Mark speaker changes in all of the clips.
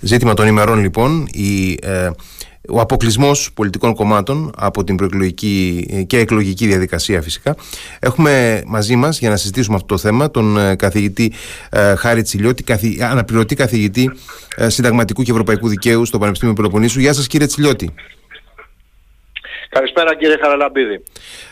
Speaker 1: Ζήτημα των ημερών λοιπόν η, ε, ο αποκλεισμός πολιτικών κομμάτων από την προεκλογική και εκλογική διαδικασία φυσικά. Έχουμε μαζί μας για να συζητήσουμε αυτό το θέμα τον ε, καθηγητή ε, Χάρη Τσιλιώτη, καθη, αναπληρωτή καθηγητή ε, συνταγματικού και ευρωπαϊκού δικαίου στο Πανεπιστήμιο Πελοποννήσου. Γεια σας κύριε Τσιλιώτη.
Speaker 2: Καλησπέρα κύριε Χαραλαμπίδη.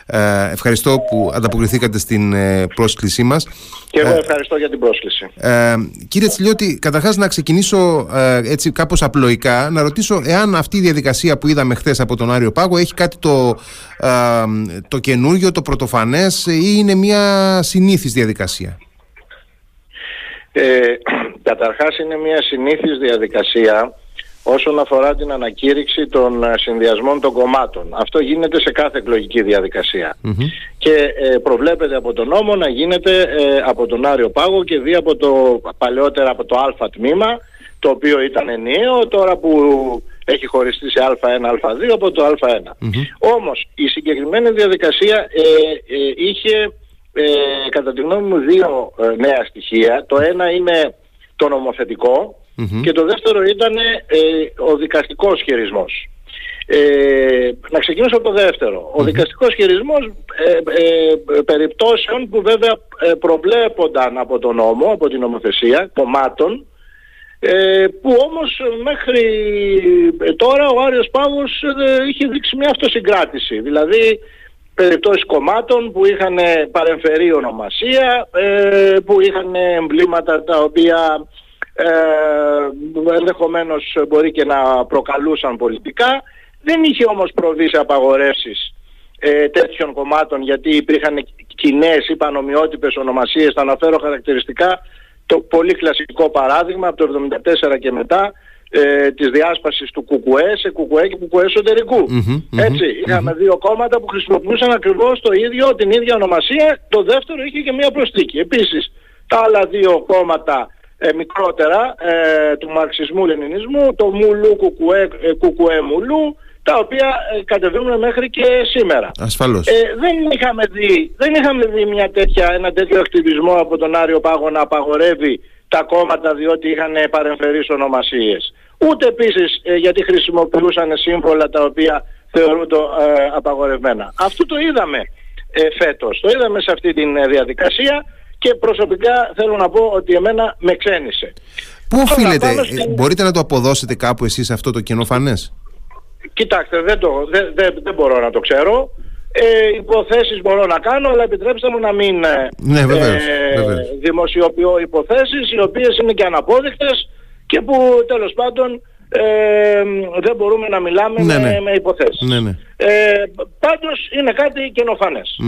Speaker 1: Ε, ευχαριστώ που ανταποκριθήκατε στην ε, πρόσκλησή μας.
Speaker 2: Και εγώ ε, ευχαριστώ για την πρόσκληση.
Speaker 1: Ε, κύριε Τσιλιώτη, καταρχάς να ξεκινήσω ε, έτσι κάπως απλοϊκά, να ρωτήσω εάν αυτή η διαδικασία που είδαμε χθες από τον Άριο Πάγο έχει κάτι το, ε, το καινούργιο, το πρωτοφανές ή είναι μια συνήθις διαδικασία;
Speaker 2: Ε, καταρχάς είναι μια συνήθις διαδικασία όσον αφορά την ανακήρυξη των ε, συνδυασμών των κομμάτων. Αυτό γίνεται σε κάθε εκλογική Και ε, προβλέπεται από τον νόμο να γίνεται ε, από τον Άριο Πάγο και δει από το παλαιότερα από το Α τμήμα, το οποίο ήταν ενιαίο, τώρα που έχει χωριστεί σε Α1, Α2 από το Α1. Όμως η συγκεκριμένη διαδικασία είχε κατά τη γνώμη μου δύο νέα στοιχεία. Το ένα είναι το νομοθετικό και το δεύτερο ήταν ε, ο δικαστικός χειρισμός. Ε, να ξεκινήσω από το δεύτερο. Ο δικαστικός χειρισμός ε, ε, περιπτώσεων που βέβαια ε, προβλέπονταν από τον νόμο, από την νομοθεσία, κομμάτων, που όμως μέχρι τώρα ο Άριος Πάγος είχε δείξει μια αυτοσυγκράτηση. Δηλαδή περιπτώσεις κομμάτων που είχαν παρεμφερεί ονομασία, που είχαν εμβλήματα τα οποία ε, ενδεχομένως μπορεί και να προκαλούσαν πολιτικά. Δεν είχε όμως προβεί σε απαγορεύσεις ε, τέτοιων κομμάτων γιατί υπήρχαν κοινές ή πανομοιότυπες ονομασίες. Θα αναφέρω χαρακτηριστικά το πολύ κλασικό παράδειγμα από το 1974 και μετά ε, της διάσπασης του Κουκουέ σε Κουκουέ και Κουκουέ ετσι είχαμε δύο κόμματα που χρησιμοποιούσαν ακριβώς το ίδιο, την ίδια ονομασία. Το δεύτερο είχε και μία προστίκη. Επίσης τα άλλα δύο κόμματα ε, μικρότερα ε, του μαρξισμού-λενινισμού, το μουλού κουκουέ, ε, κουκουέ μουλού, τα οποία ε, κατεβαίνουν μέχρι και σήμερα.
Speaker 1: Ασφαλώς.
Speaker 2: δεν, είχαμε δει, δεν είχαμε δει μια τέτοια, ένα τέτοιο ακτιβισμό από τον Άριο Πάγο να απαγορεύει τα κόμματα διότι είχαν παρεμφερείς ονομασίες. Ούτε επίσης γιατί χρησιμοποιούσαν σύμβολα τα οποία θεωρούνται απαγορευμένα. Αυτό το είδαμε φέτος. Το είδαμε σε αυτή τη διαδικασία και προσωπικά θέλω να πω ότι εμένα με ξένησε.
Speaker 1: Πού οφείλετε, μπορείτε να το αποδώσετε κάπου εσείς αυτό το καινοφανές.
Speaker 2: Κοιτάξτε, δεν, το, δεν, δεν, δεν μπορώ να το ξέρω. Ε, υποθέσεις μπορώ να κάνω, αλλά επιτρέψτε μου να μην ε,
Speaker 1: ναι, βεβαίως,
Speaker 2: ε, δημοσιοποιώ υποθέσεις οι οποίες είναι και αναπόδεικτες και που τέλος πάντων ε, δεν μπορούμε να μιλάμε
Speaker 1: ναι,
Speaker 2: με,
Speaker 1: ναι.
Speaker 2: με υποθέσεις.
Speaker 1: Ναι, ναι.
Speaker 2: Ε, πάντως είναι κάτι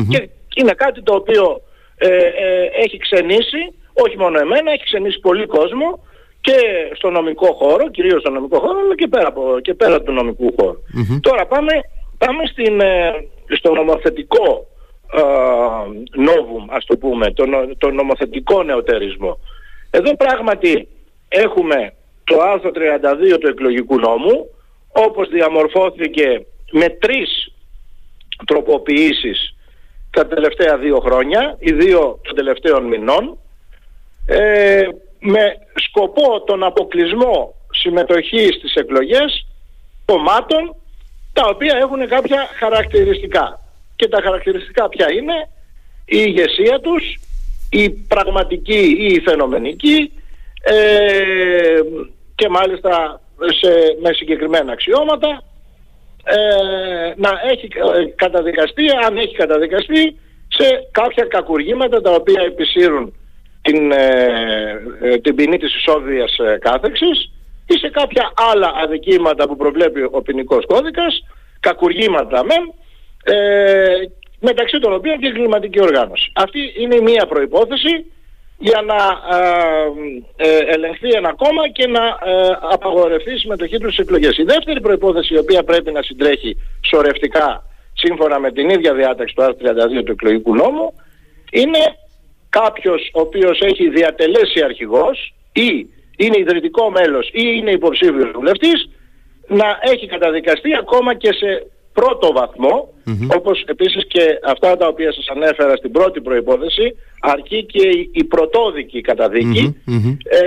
Speaker 2: Και είναι κάτι το οποίο ε, ε, έχει ξενήσει, όχι μόνο εμένα, έχει ξενήσει πολύ κόσμο και στο νομικό χώρο, κυρίως στο νομικό χώρο, αλλά και πέρα, από, και πέρα του νομικού Τώρα πάμε, πάμε στην, ε, στο νομοθετικό ε, νόβουμ, ας το πούμε, το, το νομοθετικό νεοτερισμό. Εδώ πράγματι έχουμε το άρθρο 32 του εκλογικού νόμου, όπως διαμορφώθηκε με τρεις τροποποιήσεις τα τελευταία δύο χρόνια, οι δύο των τελευταίων μηνών, ε, με σκοπό τον αποκλεισμό συμμετοχής στις εκλογές κομμάτων τα οποία έχουν κάποια χαρακτηριστικά. Και τα χαρακτηριστικά ποια είναι; Η ηγεσία τους, η πραγματική ή η φαινομενική ε, και μάλιστα σε, με συγκεκριμένα αξιώματα ε, να έχει ε, καταδικαστεί, αν έχει καταδικαστεί, σε κάποια κακουργήματα τα οποία επισύρουν την, ε, ε την ποινή της ισόβιας ε, κάθεξης ή σε κάποια άλλα αδικήματα που προβλέπει ο ποινικός κώδικας, κακουργήματα μεν, ε, μεταξύ των οποίων και κλιματική οργάνωση. Αυτή είναι η μία προϋπόθεση για να ε, ε, ελεγχθεί ένα κόμμα και να ε, απαγορευτεί η συμμετοχή τους στις εκλογές. Η δεύτερη προϋπόθεση η οποία πρέπει να συντρέχει σωρευτικά σύμφωνα με την ίδια διάταξη του άρθρου 32 του εκλογικού νόμου είναι κάποιος ο οποίος έχει διατελέσει αρχηγός ή είναι ιδρυτικό μέλος ή είναι υποψήφιος βουλευτής να έχει καταδικαστεί ακόμα και σε πρώτο όπως επίσης και αυτά τα οποία σας ανέφερα στην πρώτη προϋπόθεση, αρκεί και η πρωτόδικη Ε,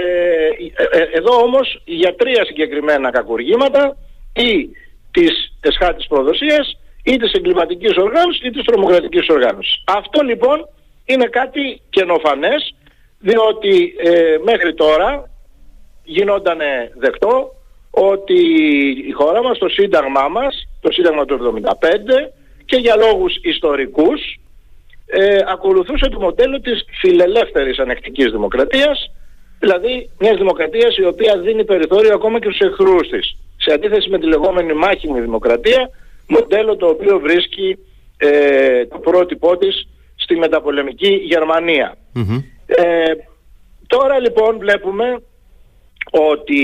Speaker 2: ε, εδώ όμως για τρία συγκεκριμένα κακουργήματα ή της εσχάτης προδοσίας ή της εγκληματικής οργάνωσης ή της τρομοκρατικής οργάνωσης. Αυτό λοιπόν είναι κάτι καινοφανές διότι ε, μέχρι τώρα γινόταν δεκτό ότι η χώρα μας, το σύνταγμά μας, το σύνταγμα του 1975 και για λόγους ιστορικούς ε, ακολουθούσε το μοντέλο της φιλελεύθερης ανεκτικής δημοκρατίας δηλαδή μιας δημοκρατίας η οποία δίνει περιθώριο ακόμα και στους εχθρούς της σε αντίθεση με τη λεγόμενη μάχημη δημοκρατία μοντέλο το οποίο βρίσκει ε, το πρότυπό της στη μεταπολεμική Ε, τώρα λοιπόν βλέπουμε ότι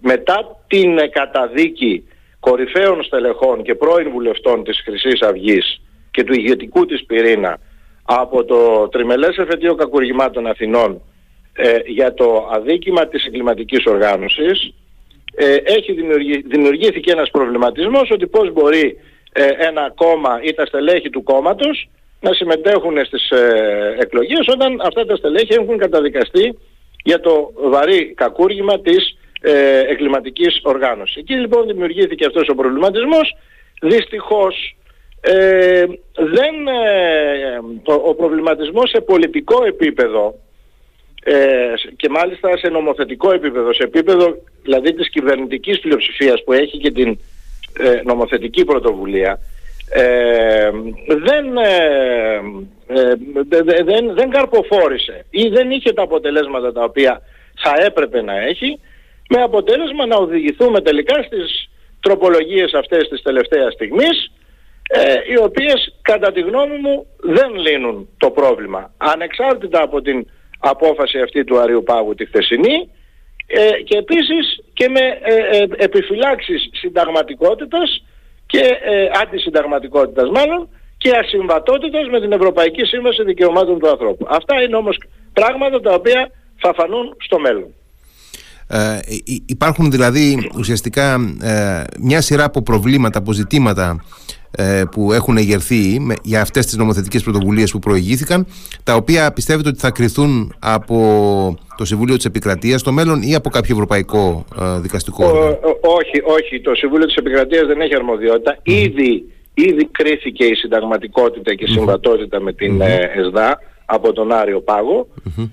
Speaker 2: μετά την καταδίκη κορυφαίων στελεχών και πρώην βουλευτών της Χρυσής Αυγής και του ηγετικού της πυρήνα από το τριμελές εφετείο κακουργημάτων Αθηνών ε, για το αδίκημα της εγκληματικής οργάνωσης ε, έχει δημιουργη, δημιουργήθηκε ένας προβληματισμός ότι πώς μπορεί ε, ένα κόμμα ή τα στελέχη του κόμματος να συμμετέχουν στις ε, εκλογές όταν αυτά τα στελέχη έχουν καταδικαστεί για το βαρύ κακούργημα της ε, εγκληματικής οργάνωσης. Εκεί λοιπόν δημιουργήθηκε αυτός ο προβληματισμός. Δυστυχώς ε, δεν, ε, ο προβληματισμός σε πολιτικό επίπεδο ε, και μάλιστα σε νομοθετικό επίπεδο, σε επίπεδο δηλαδή της κυβερνητικής πλειοψηφίας που έχει και την ε, νομοθετική πρωτοβουλία ε, δεν, δεν, δεν καρποφόρησε ή δεν είχε τα αποτελέσματα τα οποία θα έπρεπε να έχει με αποτέλεσμα να οδηγηθούμε τελικά στις τροπολογίες αυτές της τελευταίας στιγμής ε, οι οποίες κατά τη γνώμη μου δεν λύνουν το πρόβλημα ανεξάρτητα από την απόφαση αυτή του Αριού Πάγου τη χθεσινή ε, και επίσης και με ε, ε επιφυλάξεις συνταγματικότητας και ε, αντισυνταγματικότητας μάλλον και ασυμβατότητας με την Ευρωπαϊκή Σύμβαση Δικαιωμάτων του Ανθρώπου. Αυτά είναι όμως πράγματα τα οποία θα φανούν στο μέλλον.
Speaker 1: Ε, υπάρχουν δηλαδή ουσιαστικά ε, μια σειρά από προβλήματα, από ζητήματα ε, που έχουν εγερθεί για αυτές τις νομοθετικές πρωτοβουλίες που προηγήθηκαν τα οποία πιστεύετε ότι θα κριθούν από το Συμβούλιο της Επικρατείας στο μέλλον ή από κάποιο ευρωπαϊκό δικαστικό όργανο;
Speaker 2: Όχι, όχι. Το Συμβούλιο της Επικρατείας δεν έχει αρμοδιότητα. Ήδη, ήδη κρίθηκε η συμβατότητα και η συμβατότητα με την ΕΣΔΑ από τον Άριο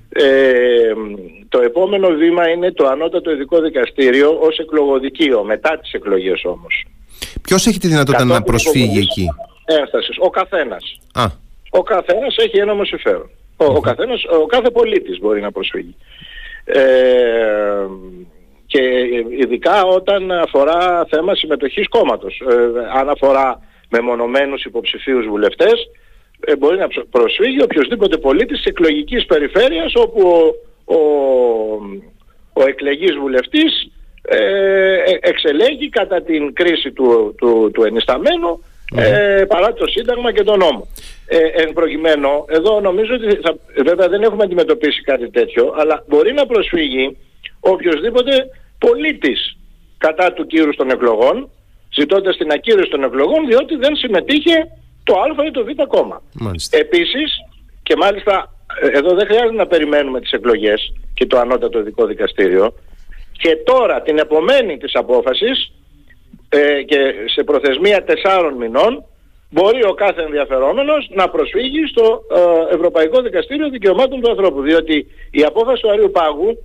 Speaker 2: Ε, το επόμενο βήμα είναι το ανώτατο ειδικό δικαστήριο ως εκλογοδικείο, μετά τις εκλογές όμως.
Speaker 1: Ποιος έχει τη δυνατότητα να προσφύγει εκεί;
Speaker 2: Ένστασης. Ο καθένας.
Speaker 1: Α.
Speaker 2: Ο καθένας έχει ένα συμφέρον. Ο, ο, καθένας, ο κάθε πολίτης μπορεί να προσφύγει. Ε, και ειδικά όταν αφορά θέμα συμμετοχής κόμματος. Ε, αν αφορά μεμονωμένους υποψηφίους βουλευτές, ε, μπορεί να προσφύγει οποιοδήποτε πολίτης της εκλογικής περιφέρειας όπου ο, ο, ο εκλεγής βουλευτής ε, ε, εξελέγει κατά την κρίση του, του, του ενισταμένου ε, παρά το Σύνταγμα και τον νόμο. Ε, εν προκειμένου, εδώ νομίζω ότι θα, βέβαια δεν έχουμε αντιμετωπίσει κάτι τέτοιο, αλλά μπορεί να προσφύγει οποιοδήποτε πολίτης κατά του κύρους των εκλογών, ζητώντας την ακύρωση των εκλογών, διότι δεν συμμετείχε το Α ή το Β κόμμα. Επίσης, και μάλιστα ε, εδώ δεν χρειάζεται να περιμένουμε τις εκλογές και το ανώτατο ειδικό δικαστήριο, και τώρα την επομένη της απόφασης ε, και σε προθεσμία τεσσάρων μηνών μπορεί ο κάθε ενδιαφερόμενος να προσφύγει στο ε, Ευρωπαϊκό Δικαστήριο Δικαιωμάτων του Ανθρώπου διότι η απόφαση του Αρίου Πάγου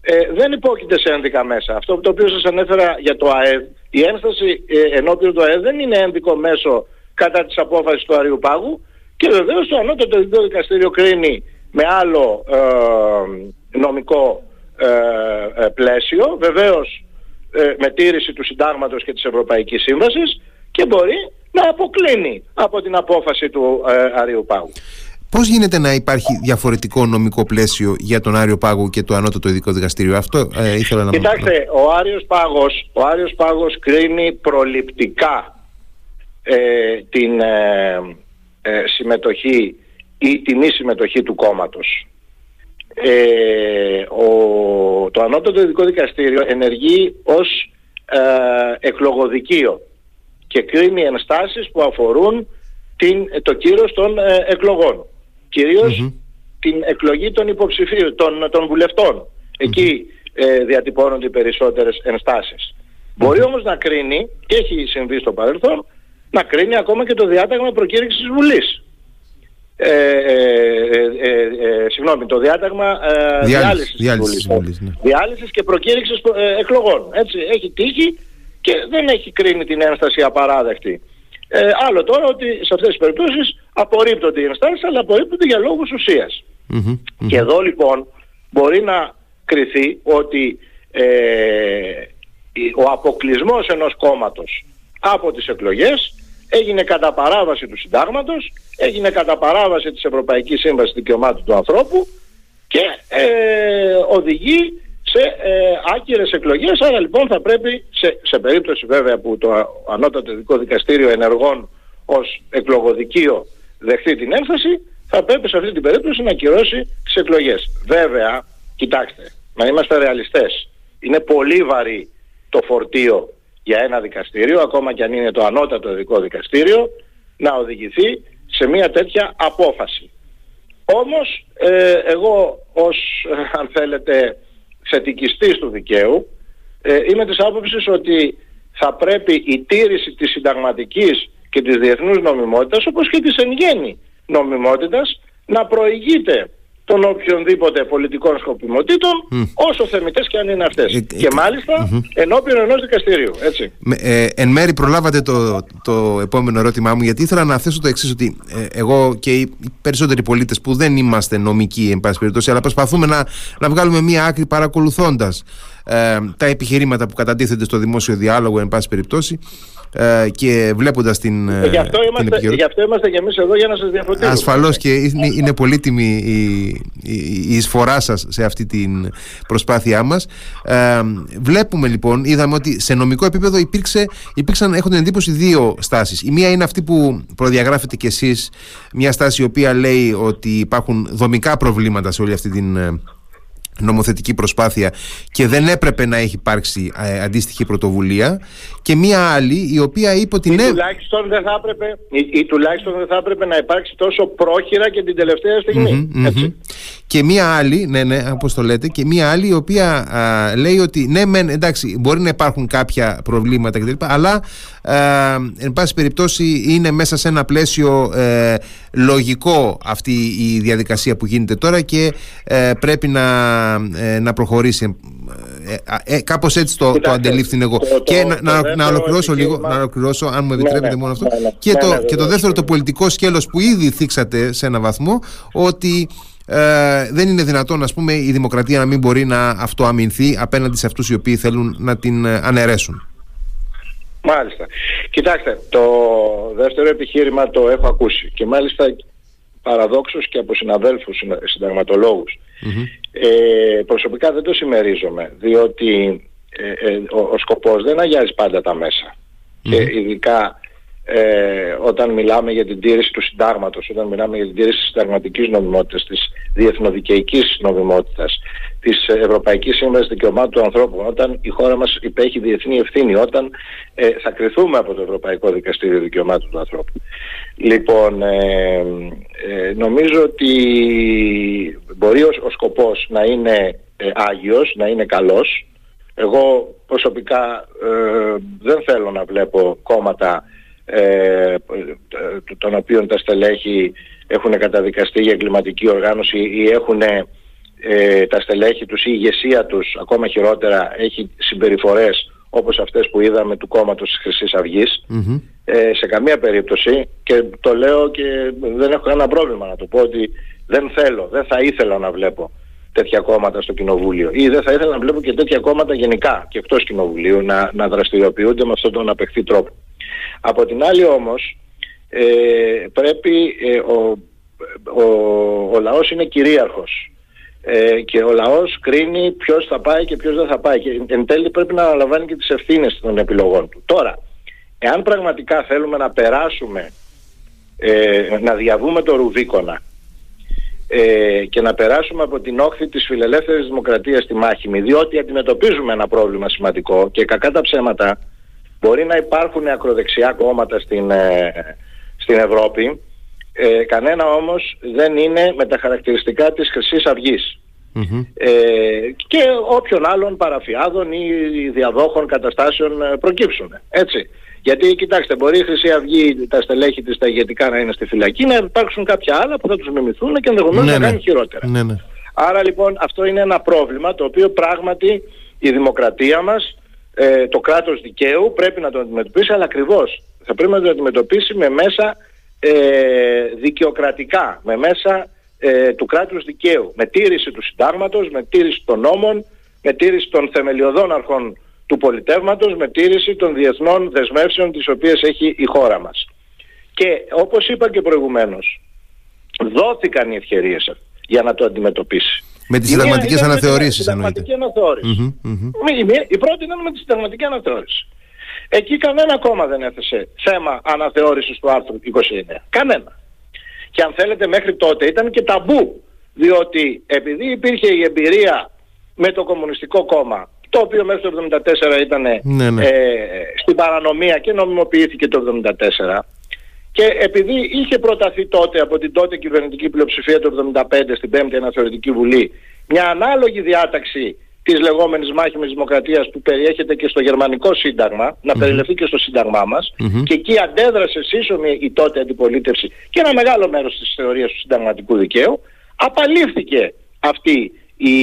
Speaker 2: ε, δεν υπόκειται σε ένδικα μέσα. Αυτό το οποίο σας ανέφερα για το ΑΕΔ, η ένσταση ε, ενώπιον του ΑΕΔ δεν είναι ένδικο μέσο κατά της απόφασης του Αριού Πάγου και βεβαίως το ανώτατο ειδικό δικαστήριο κρίνει με άλλο ε, νομικό ε, ε, πλαίσιο, βεβαίως με τήρηση του συντάγματος και της Ευρωπαϊκής Σύμβασης και μπορεί να αποκλίνει από την απόφαση του Αριού Πάγου.
Speaker 1: Πώς γίνεται να υπάρχει διαφορετικό νομικό πλαίσιο για τον Άριο Πάγο και το Ανώτατο Ειδικό Δικαστήριο; Αυτό ε, ήθελα να
Speaker 2: Κοιτάξτε, ο Άριος Πάγος, ο Άριος Πάγος κρίνει προληπτικά ε, την ε, ε, συμμετοχή ή τη μη συμμετοχή του κόμματος. Ε, ο, το Ανώτατο Ειδικό Δικαστήριο ενεργεί ως εκλογοδικείο. και κρίνει ενστάσεις που αφορούν την, το κύρος των ε, εκλογών. την εκλογή των υποψηφίων, των, των βουλευτών. Εκεί ε, διατυπώνονται οι περισσότερες ενστάσεις. Μπορεί όμως να κρίνει, και έχει συμβεί στο παρελθόν, να κρίνει ακόμα και το διάταγμα προκήρυξης της Βουλής. Ε, ε, ε, ε συγγνώμη, το διάταγμα διάλυσης, διάλυσης, Βουλής, ναι. διάλυσης και προκήρυξης εκλογών. Έτσι, έχει τύχει και δεν έχει κρίνει την ένσταση απαράδεκτη. Ε, άλλο τώρα ότι σε αυτές τις περιπτώσεις απορρίπτονται οι ενστάσεις αλλά απορρίπτονται για λόγους Και εδώ λοιπόν μπορεί να κριθεί ότι ε, ο αποκλεισμός ενός κόμματος από τις εκλογές έγινε κατά παράβαση του συντάγματος, έγινε κατά παράβαση της Ευρωπαϊκής Σύμβασης Δικαιωμάτων του Ανθρώπου και ε, οδηγεί σε ε, άκυρες εκλογές, άρα λοιπόν θα πρέπει, σε, σε περίπτωση βέβαια που το Ανώτατο Ειδικό Δικαστήριο ενεργών ως εκλογοδικείο δεχθεί την έμφαση, θα πρέπει σε αυτή την περίπτωση να ακυρώσει τις εκλογές. Βέβαια, κοιτάξτε, να είμαστε ρεαλιστές, είναι πολύ βαρύ το φορτίο για ένα δικαστήριο, ακόμα και αν είναι το ανώτατο ειδικό δικαστήριο, να οδηγηθεί σε μια τέτοια απόφαση. Όμως, ε, εγώ ως, ε, αν θέλετε, θετικιστής του δικαίου, ε, είμαι της άποψης ότι θα πρέπει η τήρηση της συνταγματικής και της διεθνούς νομιμότητας, όπως και της εν γέννη νομιμότητας, να προηγείται των οποιονδήποτε πολιτικών σκοπιμοτήτων, όσο θεμητές και αν είναι αυτές. Ε, και ε, μάλιστα mm-hmm. ενώπιον ενός δικαστηρίου. Έτσι.
Speaker 1: Ε, εν μέρη προλάβατε το, το επόμενο ερώτημά μου, γιατί ήθελα να θέσω το εξής ότι ε, εγώ και οι περισσότεροι πολίτες που δεν είμαστε νομικοί, εν πάση περιπτώσει, αλλά προσπαθούμε να, να βγάλουμε μία άκρη παρακολουθώντας ε, τα επιχειρήματα που κατατίθενται στο δημόσιο διάλογο, εν πάση περιπτώσει, ε, και βλέποντας την,
Speaker 2: ε, γι, αυτό είμαστε, την γι' αυτό είμαστε και εμείς εδώ για να σας διαφωτίσουμε.
Speaker 1: Ασφαλώς και είναι, είναι πολύτιμη η, η, η εισφορά σας σε αυτή την προσπάθειά μας. Ε, βλέπουμε λοιπόν, είδαμε ότι σε νομικό επίπεδο υπήρξε, υπήρξαν, έχω την εντύπωση, δύο στάσεις. Η μία είναι αυτή που προδιαγράφετε κι εσείς, μια στάση η οποία λέει ότι υπάρχουν δομικά προβλήματα σε όλη αυτή την νομοθετική προσπάθεια και δεν έπρεπε να έχει υπάρξει ε, αντίστοιχη πρωτοβουλία. Και μία άλλη η οποία είπε ότι ναι.
Speaker 2: τουλάχιστον δεν θα έπρεπε, ή, τουλάχιστον δεν θα έπρεπε να υπάρξει τόσο πρόχειρα και την τελευταία
Speaker 1: και μία άλλη, ναι ναι όπως το λέτε και μία άλλη η οποία λέει ότι ναι μεν εντάξει μπορεί να υπάρχουν κάποια προβλήματα κτλ αλλά ε, εν πάση περιπτώσει είναι μέσα σε ένα πλαίσιο ε, λογικό αυτή η διαδικασία που γίνεται τώρα και ε, πρέπει να, ε, να προχωρήσει. Ε, ε, κάπως έτσι το, το αντελήφθην εγώ. και να, να, να ολοκληρώσω λίγο να ολοκληρώσω αν μου επιτρέπετε ναι, ναι, μόνο αυτό. ναι, ναι. και, το, και το δεύτερο το πολιτικό σκέλος που ήδη θίξατε σε ένα βαθμό ότι ε, δεν είναι δυνατόν ας πούμε η δημοκρατία να μην μπορεί να αυτοαμυνθεί απέναντι σε αυτούς οι οποίοι θέλουν να την αναιρέσουν.
Speaker 2: Μάλιστα. Κοιτάξτε, το δεύτερο επιχείρημα το έχω ακούσει. Και μάλιστα παραδόξως και από συναδέλφους Ε, προσωπικά δεν το συμμερίζομαι, διότι ε, ε, ο, ο σκοπός δεν αγιάζει πάντα τα μέσα. Και ειδικά ε, όταν μιλάμε για την τήρηση του συντάγματος, όταν μιλάμε για την τήρηση της συνταγματικής νομιμότητας, της διεθνοδικαϊκής νομιμότητας, της Ευρωπαϊκής Σύμβασης Δικαιωμάτων του Ανθρώπου, όταν η χώρα μας υπέχει διεθνή ευθύνη, όταν ε, θα κριθούμε από το Ευρωπαϊκό Δικαστήριο Δικαιωμάτων του Ανθρώπου. Λοιπόν, ε, ε νομίζω ότι μπορεί ο, ο σκοπός να είναι ε, άγιος, να είναι καλός. Εγώ προσωπικά δεν θέλω να βλέπω κόμματα ε, των οποίων τα στελέχη έχουν καταδικαστεί για εγκληματική οργάνωση ή έχουν ε, τα στελέχη τους ή η ηγεσία τους ακόμα χειρότερα έχει συμπεριφορές όπως αυτές που είδαμε του κόμματος της Χρυσής ε, σε καμία περίπτωση και το λέω και δεν έχω κανένα πρόβλημα να το πω ότι δεν θέλω, δεν θα ήθελα να βλέπω τέτοια κόμματα στο κοινοβούλιο ή δεν θα ήθελα να βλέπω και τέτοια κόμματα γενικά και εκτός κοινοβουλίου να, να δραστηριοποιούνται με αυτόν τον απεχθή τρόπο. Από την άλλη όμως ε, πρέπει ε, ο, ο, ο λαός είναι κυρίαρχος ε, και ο λαός κρίνει ποιος θα πάει και ποιος δεν θα πάει και εν τέλει πρέπει να αναλαμβάνει και τις ευθύνες των επιλογών του. Τώρα, εάν πραγματικά θέλουμε να περάσουμε, ε, να διαβούμε το Ρουβίκονα ε, και να περάσουμε από την όχθη της φιλελεύθερης δημοκρατίας στη μάχημη διότι αντιμετωπίζουμε ένα πρόβλημα σημαντικό και κακά τα ψέματα Μπορεί να υπάρχουν ακροδεξιά κόμματα στην, ε, στην Ευρώπη, ε, κανένα όμως δεν είναι με τα χαρακτηριστικά της χρυσής Ε, και όποιον άλλων παραφιάδων ή διαδόχων καταστάσεων ε, προκύψουν. Έτσι. Γιατί κοιτάξτε, μπορεί η Χρυσή Αυγή, τα στελέχη της, τα ηγετικά να είναι στη φυλακή, να υπάρξουν κάποια άλλα που θα τους μιμηθούν και ενδεχομένως ναι, να ναι. κάνουν χειρότερα.
Speaker 1: Ναι, ναι.
Speaker 2: Άρα λοιπόν αυτό είναι ένα πρόβλημα το οποίο πράγματι η δημοκρατία μας, ε, το κράτος δικαίου πρέπει να το αντιμετωπίσει, αλλά ακριβώς θα πρέπει να το αντιμετωπίσει με μέσα ε, δικαιοκρατικά, με μέσα ε, του κράτους δικαίου, με τήρηση του συντάγματος, με τήρηση των νόμων, με τήρηση των θεμελιωδών αρχών του πολιτεύματος, με τήρηση των διεθνών δεσμεύσεων τις οποίες έχει η χώρα μας. Και όπως είπα και προηγουμένως, δόθηκαν οι ευκαιρίες για να το αντιμετωπίσει.
Speaker 1: Με τις συνταγματικές αναθεωρήσεις
Speaker 2: εννοείται. Η πρώτη ήταν με τη συνταγματική αναθεώρηση. Εκεί κανένα κόμμα δεν έθεσε θέμα αναθεώρησης του άρθρου 29. Κανένα. Και αν θέλετε μέχρι τότε ήταν και ταμπού. Διότι επειδή υπήρχε η εμπειρία με το Κομμουνιστικό Κόμμα το οποίο μέχρι το 1974 ήταν ναι, ναι. Ε, στην παρανομία και νομιμοποιήθηκε το 1974 και επειδή είχε προταθεί τότε από την τότε κυβερνητική πλειοψηφία του 1975 στην 5η Αναθεωρητική Βουλή μια ανάλογη διάταξη της λεγόμενης μάχημης δημοκρατίας που περιέχεται και στο γερμανικό σύνταγμα, να περιληφθεί και στο σύνταγμά μας και εκεί αντέδρασε σύσσωμη η τότε αντιπολίτευση και ένα μεγάλο μέρος της θεωρίας του συνταγματικού δικαίου, απαλήφθηκε αυτή η,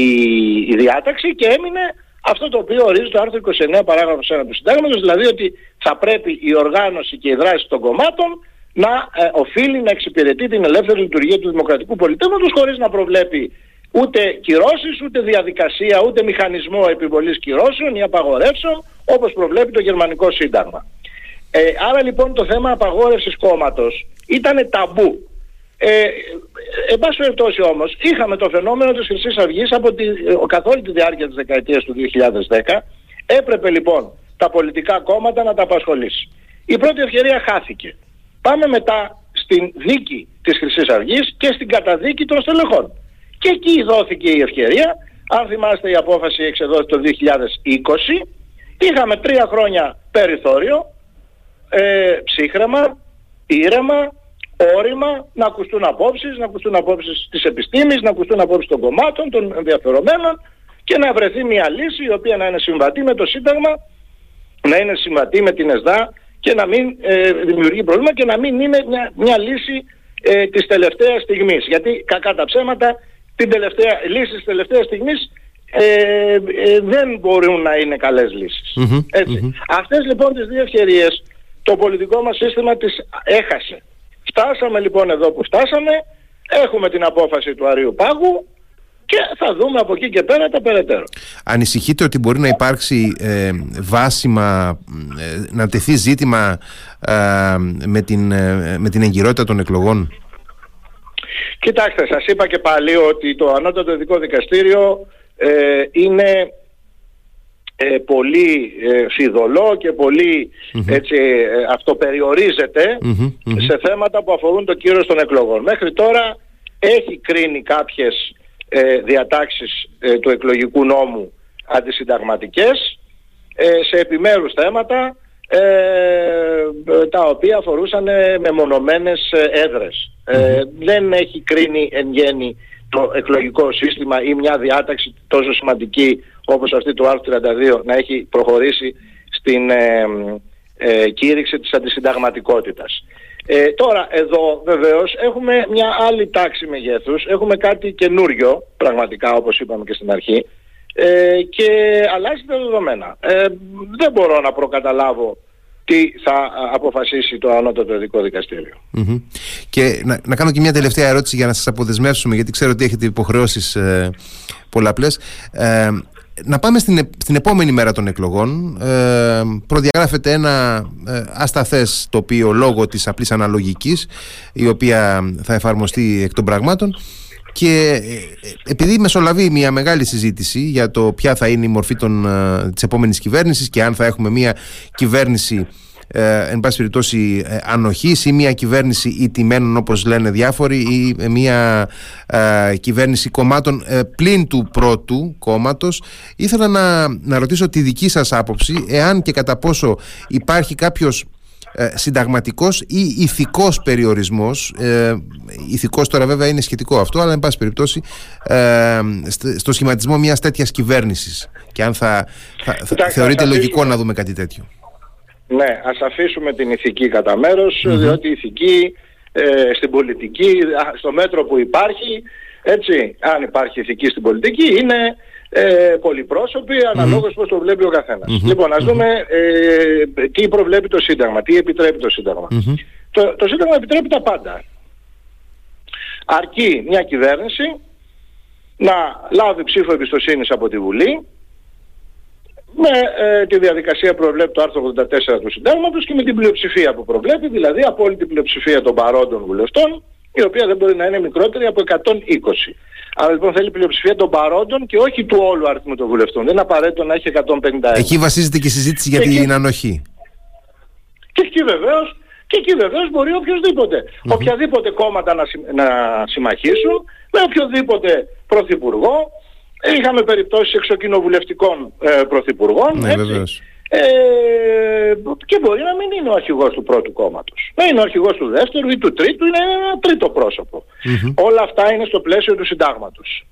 Speaker 2: η διάταξη και έμεινε αυτό το οποίο ορίζει το άρθρο 29 παράγραφος 1 του συντάγματος, δηλαδή ότι θα πρέπει η οργάνωση και η δράση των κομμάτων να ε, οφείλει να εξυπηρετεί την ελεύθερη λειτουργία του δημοκρατικού πολιτεύματος χωρίς να προβλέπει ούτε κυρώσεις, ούτε διαδικασία, ούτε μηχανισμό επιβολής κυρώσεων ή απαγορεύσεων όπως προβλέπει το γερμανικό σύνταγμα. Ε, άρα λοιπόν το θέμα απαγόρευσης κόμματος ήταν ταμπού. Ε, εν πάση περιπτώσει όμως είχαμε το φαινόμενο της Χρυσής Αυγής από τη, καθ' όλη τη διάρκεια της δεκαετίας του 2010 έπρεπε λοιπόν τα πολιτικά κόμματα να τα απασχολήσει. Η πρώτη ευκαιρία χάθηκε. Πάμε μετά στην δίκη της Χρυσής Αυγής και στην καταδίκη των στελεχών. Και εκεί δόθηκε η ευκαιρία, αν θυμάστε η απόφαση εξεδόθηκε το 2020, είχαμε τρία χρόνια περιθώριο, ε, ψύχρεμα, ήρεμα, όρημα, να ακουστούν απόψεις, να ακουστούν απόψεις της επιστήμης, να ακουστούν απόψεις των κομμάτων, των ενδιαφερομένων και να βρεθεί μια λύση η οποία να είναι συμβατή με το Σύνταγμα, να είναι συμβατή με την ΕΣΔΑ και να μην ε, δημιουργεί πρόβλημα και να μην είναι μια, μια λύση ε, της τελευταίας στιγμής. Γιατί κακά τα ψέματα την τελευταία, λύση της τελευταίας στιγμής ε, ε, δεν μπορούν να είναι καλές ετσι Αυτές λοιπόν τις δύο ευκαιρίες το πολιτικό μας σύστημα τις έχασε. Φτάσαμε λοιπόν εδώ που φτάσαμε, έχουμε την απόφαση του Αρίου Πάγου και θα δούμε από εκεί και πέρα τα περαιτέρω.
Speaker 1: Ανησυχείτε ότι μπορεί να υπάρξει ε, βάσιμα, ε, να τεθεί ζήτημα ε, με, την, με την εγκυρότητα των εκλογών;
Speaker 2: Κοιτάξτε, σας είπα και πάλι ότι το Ανώτατο Ειδικό Δικαστήριο ε, είναι ε, πολύ ε, φιδωλό και πολυ έτσι, ε, αυτοπεριοριζεται σε θέματα που αφορούν το κύρος των εκλογών. Μέχρι τώρα έχει κρίνει κάποιες ε, διατάξεις του εκλογικού νόμου αντισυνταγματικές σε επιμέρους θέματα τα οποία αφορούσαν μεμονωμένες έδρες. Ε, δεν έχει κρίνει εν γέννη το εκλογικό σύστημα ή μια διάταξη τόσο σημαντική όπως αυτή του άρθρου 32 να έχει προχωρήσει στην ε, ε, κήρυξη της αντισυνταγματικότητας. Ε, τώρα εδώ βεβαίως έχουμε μια άλλη τάξη μεγέθους, έχουμε κάτι καινούριο πραγματικά όπως είπαμε και στην αρχή ε, και αλλάζει τα δεδομένα. Ε, δεν μπορώ να προκαταλάβω τι θα αποφασίσει το ανώτατο ειδικό
Speaker 1: Και να, να κάνω και μια τελευταία ερώτηση για να σας αποδεσμεύσουμε γιατί ξέρω ότι έχετε υποχρεώσεις ε, πολλαπλές. Ε, να πάμε στην, στην επόμενη μέρα των εκλογών. Ε, προδιαγράφεται ένα ε, ασταθές τοπίο λόγω της απλής αναλογικής η οποία θα εφαρμοστεί εκ των πραγμάτων και ε, επειδή μεσολαβεί μια μεγάλη συζήτηση για το ποια θα είναι η μορφή των, ε, της επόμενης κυβέρνησης και αν θα έχουμε μια κυβέρνηση ε, εν πάση περιπτώσει ε, ανοχής ή μια κυβέρνηση ιτημένων όπως λένε διάφοροι ή μια ε, κυβέρνηση κομμάτων ε, πλην του πρώτου κόμματος ήθελα να, να ρωτήσω τη δική σας άποψη εάν και κατά πόσο υπάρχει κάποιος ε, συνταγματικός ή ηθικός περιορισμός ε, ηθικός τώρα βέβαια είναι σχετικό αυτό αλλά εν πάση περιπτώσει ε, στο σχηματισμό μιας τέτοιας κυβέρνησης. Και αν θα, θα, θα θεωρείται λογικό να δούμε κάτι τέτοιο
Speaker 2: Ναι, ας αφήσουμε την ηθική κατά μέρος, διότι η ηθική ε, στην πολιτική, στο μέτρο που υπάρχει, έτσι, αν υπάρχει ηθική στην πολιτική, είναι ε, πολυπρόσωποι αναλόγως πώς το βλέπει ο καθενας Λοιπόν, ας δούμε ε, τι προβλέπει το Σύνταγμα, τι επιτρέπει το Σύνταγμα. Το, το Σύνταγμα επιτρέπει τα πάντα. Αρκεί μια κυβέρνηση να λάβει ψήφο εμπιστοσύνης από τη Βουλή με ε, τη διαδικασία που προβλέπει το άρθρο 84 του Συντάγματος και με την πλειοψηφία που προβλέπει, δηλαδή απόλυτη πλειοψηφία των παρόντων βουλευτών, η οποία δεν μπορεί να είναι μικρότερη από 120. Άρα λοιπόν θέλει πλειοψηφία των παρόντων και όχι του όλου αριθμού των βουλευτών. Δεν είναι απαραίτητο να έχει 151.
Speaker 1: Εκεί βασίζεται και η συζήτηση για την ανοχή.
Speaker 2: Και εκεί βεβαίω και εκεί βεβαίως μπορεί οποιοδήποτε. Mm-hmm. Οποιαδήποτε κόμματα να, να συμμαχήσουν με οποιοδήποτε πρωθυπουργό. Είχαμε περιπτώσεις εξοκοινοβουλευτικών ε, πρωθυπουργών.
Speaker 1: Ναι, έτσι.
Speaker 2: Ε, και μπορεί να μην είναι ο αρχηγός του πρώτου κόμματος. Να είναι ο αρχηγός του δεύτερου ή του τρίτου, είναι ένα τρίτο Όλα αυτά είναι στο πλαίσιο του συντάγματος.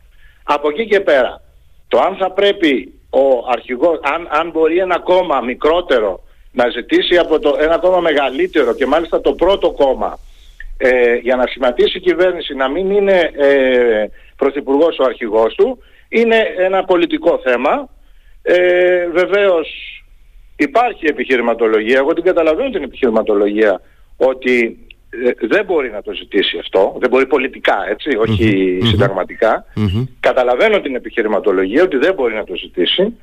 Speaker 2: Από εκεί και πέρα, το αν θα πρέπει ο αρχηγός, αν, αν μπορεί ένα κόμμα μικρότερο να ζητήσει από το, ένα κόμμα μεγαλύτερο και μάλιστα το πρώτο κόμμα ε, για να σχηματίσει η κυβέρνηση να μην είναι ε, πρωθυπουργός ο αρχηγός του, είναι ένα πολιτικό θέμα. Ε, βεβαίως υπάρχει επιχειρηματολογία, εγώ την καταλαβαίνω την επιχειρηματολογία ότι ε, δεν μπορεί να το ζητήσει αυτό, δεν μπορεί πολιτικά έτσι, συνταγματικα Καταλαβαίνω την επιχειρηματολογία ότι δεν μπορεί να το ζητήσει.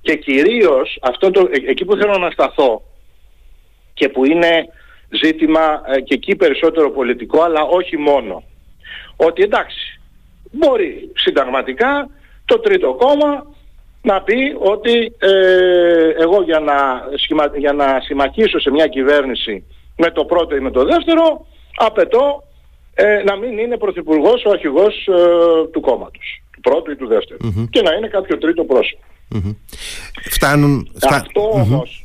Speaker 2: Και κυρίως αυτό το, ε, εκεί που θέλω να σταθώ και που είναι ζήτημα ε, και εκεί περισσότερο πολιτικό αλλά όχι μόνο. Ότι εντάξει, μπορεί συνταγματικά το τρίτο κόμμα να πει ότι ε, εγώ για να, για να συμμαχίσω σε μια κυβέρνηση με το πρώτο ή με το δεύτερο απαιτώ ε, να μην είναι πρωθυπουργός ο αρχηγός ε, του κόμματος, του πρώτου ή του δευτερου και να είναι κάποιο τρίτο πρόσωπο.
Speaker 1: Φτάνουν...
Speaker 2: Αυτό, όμως,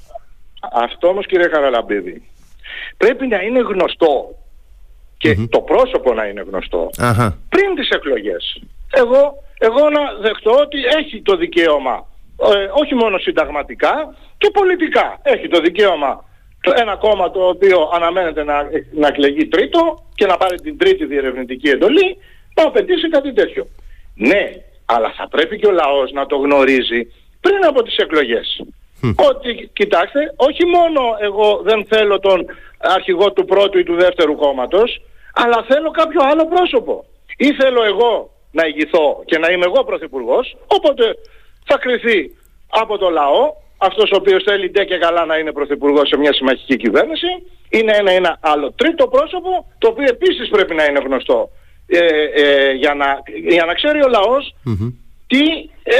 Speaker 2: αυτό όμως κύριε Καραλαμπίδη πρέπει να είναι γνωστό και το πρόσωπο να είναι γνωστό πριν τις εκλογές. Εγώ εγώ να δεχτώ ότι έχει το δικαίωμα ε, όχι μόνο συνταγματικά και πολιτικά. Έχει το δικαίωμα το ένα κόμμα το οποίο αναμένεται να, να εκλεγεί τρίτο και να πάρει την τρίτη διερευνητική εντολή να απαιτήσει κάτι τέτοιο. Ναι, αλλά θα πρέπει και ο λαός να το γνωρίζει πριν από τις εκλογές. Ότι, κοιτάξτε, όχι μόνο εγώ δεν θέλω τον αρχηγό του πρώτου ή του δεύτερου κόμματος, αλλά θέλω κάποιο άλλο πρόσωπο. Ή θέλω εγώ να ηγηθώ και να είμαι εγώ πρωθυπουργός, οπότε θα κριθεί από το λαό, αυτός ο οποίος θέλει ντε και καλά να είναι πρωθυπουργός σε μια συμμαχική κυβέρνηση, είναι ένα, ένα άλλο τρίτο πρόσωπο, το οποίο επίσης πρέπει να είναι γνωστό ε, ε, για, να, για να ξέρει ο λαος τι, ε,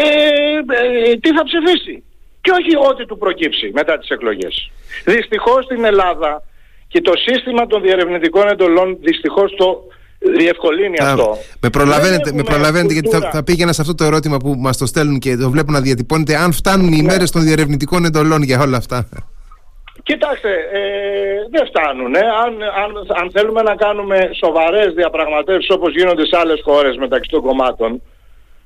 Speaker 2: ε, τι θα ψηφίσει. Και όχι ό,τι του προκύψει μετά τις εκλογές. Δυστυχώς στην Ελλάδα και το σύστημα των διερευνητικών εντολών δυστυχώς το διευκολύνει αυτό.
Speaker 1: Με προλαβαίνετε, με προλαβαίνετε γιατί θα, θα πήγαινα σε αυτό το ερώτημα που μας το στέλνουν και το βλέπω να διατυπώνεται αν φτάνουν οι ναι. μέρες των διερευνητικών εντολών για όλα αυτά.
Speaker 2: Κοιτάξτε, ε, δεν φτάνουν. Ε. Αν, αν, αν θέλουμε να κάνουμε σοβαρές διαπραγματεύσεις όπως γίνονται σε άλλες χώρες μεταξύ των κομμάτων,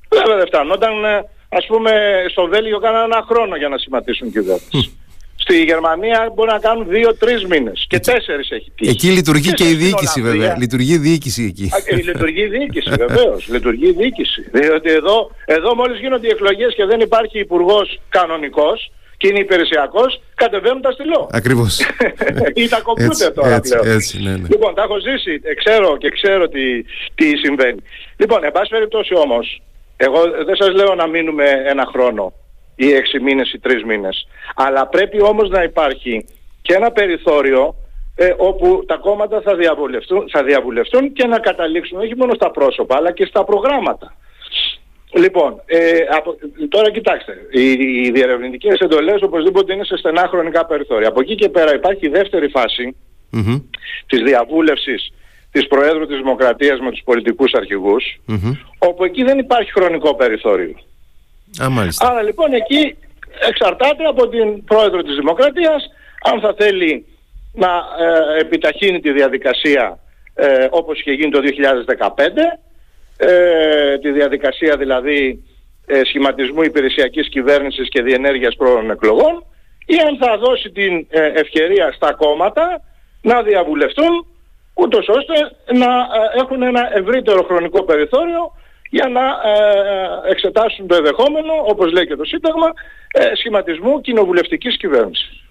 Speaker 2: βέβαια δεν φτάνουν. Όταν ε, ας πούμε στο Βέλγιο κάνανε ένα χρόνο για να σχηματίσουν κυβέρνηση. Στη Γερμανία μπορεί να κάνουν δύο-τρει μήνες και τέσσερις έχει τύχει.
Speaker 1: Εκεί λειτουργεί και, η διοίκηση, βέβαια. Λειτουργεί η διοίκηση εκεί.
Speaker 2: Α, λειτουργεί η διοίκηση, βεβαίως. λειτουργεί η διοίκηση. Διότι εδώ, εδώ μόλις γίνονται οι εκλογές και δεν υπάρχει υπουργός κανονικός και είναι υπηρεσιακός, κατεβαίνουν τα στυλό.
Speaker 1: Ακριβώς.
Speaker 2: Ή τα κομπιούτερ τώρα
Speaker 1: έτσι, πλέον. Έτσι, ναι, ναι.
Speaker 2: Λοιπόν, τα έχω ζήσει, ε, ξέρω και ξέρω τι, τι συμβαίνει. Λοιπόν, εν πάση περιπτώσει όμως, εγώ δεν σας λέω να μείνουμε ένα χρόνο ή έξι μήνες ή τρεις μήνες. Αλλά πρέπει όμως να υπάρχει και ένα περιθώριο ε, όπου τα κόμματα θα διαβουλευτούν, θα διαβουλευτούν και να καταλήξουν όχι μόνο στα πρόσωπα αλλά και στα προγράμματα. Λοιπόν, ε, από, τώρα κοιτάξτε, οι, οι διερευνητικές εντολές οπωσδήποτε είναι σε στενά χρονικά περιθώρια. Από εκεί και πέρα υπάρχει η δεύτερη φάση mm-hmm. της διαβούλευσης της Προέδρου της Δημοκρατίας με τους πολιτικούς όπου εκεί δεν υπάρχει χρονικό περιθώριο.
Speaker 1: Α,
Speaker 2: Άρα λοιπόν εκεί εξαρτάται από την Πρόεδρο της Δημοκρατίας αν θα θέλει να ε, επιταχύνει τη διαδικασία ε, όπως είχε γίνει το 2015 ε, τη διαδικασία δηλαδή ε, σχηματισμού υπηρεσιακής κυβέρνησης και διενέργειας πρόορων εκλογών ή αν θα δώσει την ε, ευκαιρία στα κόμματα να διαβουλευτούν ούτως ώστε να έχουν ένα ευρύτερο χρονικό περιθώριο για να εξετάσουν το ενδεχόμενο, όπως λέει και το Σύνταγμα, σχηματισμού κοινοβουλευτικής κυβέρνησης.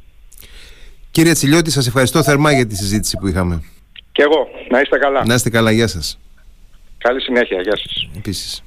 Speaker 1: Κύριε Τσιλιώτη, σας ευχαριστώ θερμά για τη συζήτηση που είχαμε.
Speaker 2: Και εγώ. Να είστε καλά.
Speaker 1: Να είστε καλά. Γεια σας.
Speaker 2: Καλή συνέχεια. Γεια σας.
Speaker 1: Επίσης.